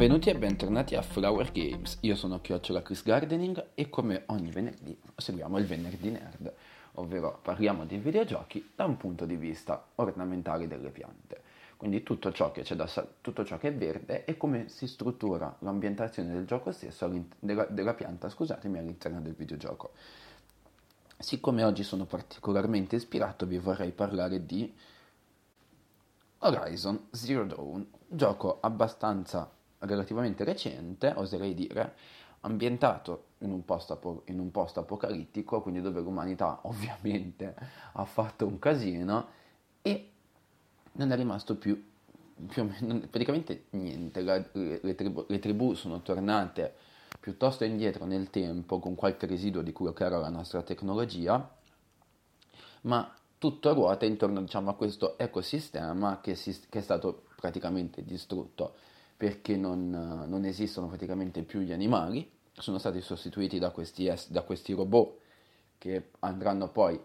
Benvenuti e bentornati a Flower Games. Io sono Chiocciola Chris Gardening e come ogni venerdì seguiamo il venerdì nerd, ovvero parliamo di videogiochi da un punto di vista ornamentale delle piante. Quindi tutto ciò che da tutto ciò che è verde e come si struttura l'ambientazione del gioco stesso della, della pianta, scusatemi, all'interno del videogioco. Siccome oggi sono particolarmente ispirato, vi vorrei parlare di Horizon Zero Dawn, gioco abbastanza relativamente recente, oserei dire, ambientato in un, post in un post apocalittico, quindi dove l'umanità ovviamente ha fatto un casino e non è rimasto più, più meno, praticamente niente, La, le, tribù, le tribù sono tornate piuttosto indietro nel tempo con qualche residuo di quello che era la nostra tecnologia, ma tutto ruota intorno diciamo, a questo ecosistema che, si, che, è stato praticamente distrutto perché non, non, esistono praticamente più gli animali, sono stati sostituiti da questi, da questi robot che andranno poi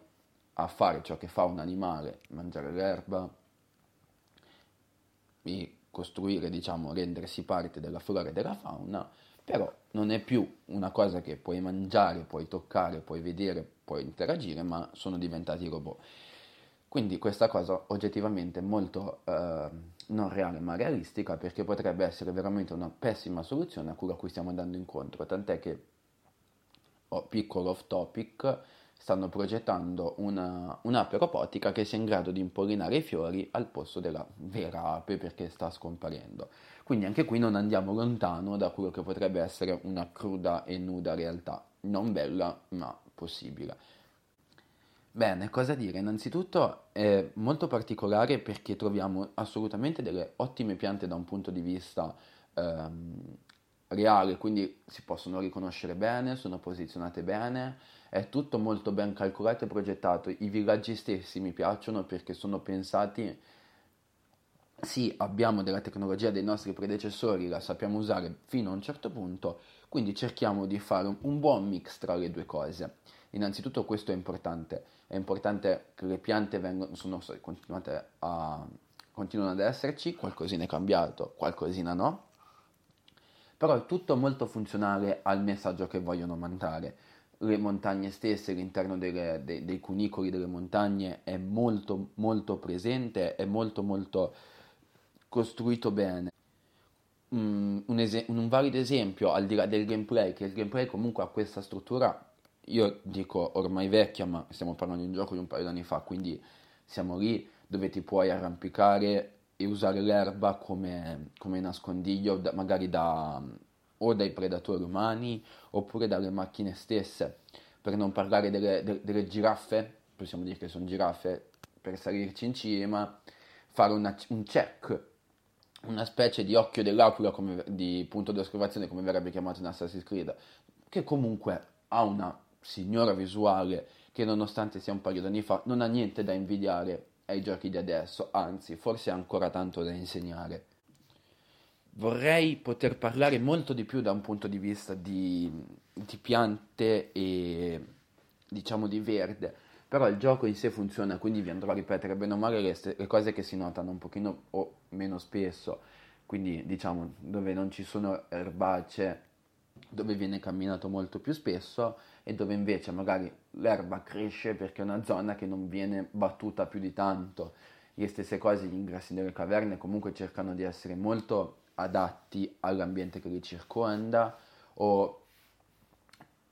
a fare ciò che fa un animale, mangiare l'erba, e costruire, diciamo, rendersi parte della flora e della fauna, però non è più una cosa che puoi mangiare, puoi toccare, puoi vedere, puoi interagire, ma sono diventati robot. Quindi questa cosa oggettivamente è molto eh, non reale ma realistica perché potrebbe essere veramente una pessima soluzione a cui, stiamo andando incontro, tant'è che, oh, piccolo off topic, stanno progettando una, un'ape robotica che sia in grado di impollinare i fiori al posto della vera ape perché sta scomparendo. Quindi anche qui non andiamo lontano da quello che potrebbe essere una cruda e nuda realtà, non bella ma possibile. Bene, cosa dire? Innanzitutto è molto particolare perché troviamo assolutamente delle ottime piante da un punto di vista ehm, reale, quindi si possono riconoscere bene, sono posizionate bene, è tutto molto ben calcolato e progettato. I villaggi stessi mi piacciono perché sono pensati, sì, abbiamo della tecnologia dei nostri predecessori, la sappiamo usare fino a un certo punto, quindi cerchiamo di fare un buon mix tra le due cose. Innanzitutto questo è importante, è importante che le piante vengano, sono a, continuano ad esserci, qualcosina è cambiato, qualcosina no, però è tutto molto funzionale al messaggio che vogliono mandare. Le montagne stesse, l'interno delle, dei, dei, cunicoli delle montagne è molto molto presente, è molto molto costruito bene. Mm, un, es- un, valido esempio, al di là del gameplay, che il gameplay comunque ha questa struttura, io dico ormai vecchia, ma stiamo parlando di un gioco di un paio di anni fa, quindi siamo lì dove ti puoi arrampicare e usare l'erba come, come nascondiglio, da, magari da, o dai predatori umani oppure dalle macchine stesse, per non parlare delle, de, delle giraffe, possiamo dire che sono giraffe, per salirci in cima, fare una, un check, una specie di occhio dell'aquila come, di punto di osservazione come verrebbe chiamato in Assassin's Creed, che comunque ha una signora visuale che nonostante sia un paio di anni fa non ha niente da invidiare ai giochi di adesso, anzi forse ha ancora tanto da insegnare. Vorrei poter parlare molto di più da un punto di vista di, di piante e diciamo di verde, però il gioco in sé funziona, quindi vi andrò a ripetere bene o male le, le cose che si notano un pochino o meno spesso, quindi diciamo dove non ci sono erbacee, dove viene camminato molto più spesso e dove invece magari l'erba cresce perché è una zona che non viene battuta più di tanto. Le stesse cose, gli ingressi delle caverne comunque cercano di essere molto adatti all'ambiente che li circonda o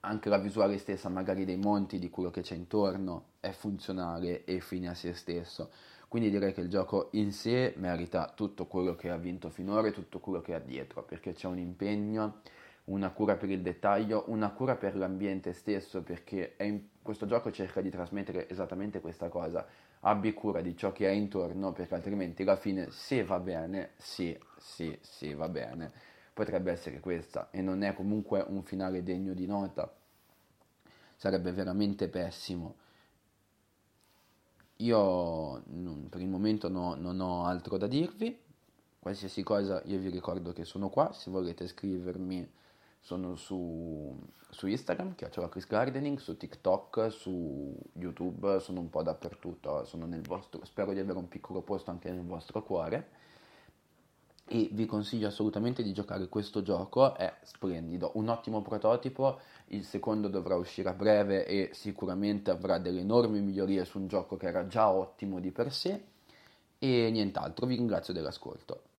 anche la visuale stessa magari dei monti, di quello che c'è intorno, è funzionale e fine a se stesso. Quindi direi che il gioco in sé merita tutto quello che ha vinto finora e tutto quello che ha dietro, perché c'è un impegno, una cura per il dettaglio, una cura per l'ambiente stesso, perché in, questo gioco cerca di trasmettere esattamente questa cosa. Abbi cura di ciò che hai intorno, perché altrimenti alla fine, se va bene, sì, sì, sì, va bene, potrebbe essere questa e non è comunque un finale degno di nota, sarebbe veramente pessimo. Io per il momento no, non ho altro da dirvi, qualsiasi cosa io vi ricordo che sono qua, se volete scrivermi sono su, su Instagram, chiacchiola Chris Gardening, su TikTok, su YouTube, sono un po' dappertutto, vostro, spero di avere un piccolo posto anche nel vostro cuore e vi consiglio assolutamente di giocare questo gioco, è splendido, un ottimo prototipo, il secondo dovrà uscire a breve e sicuramente avrà delle enormi migliorie su un gioco che era già ottimo di per sé e nient'altro, vi ringrazio dell'ascolto.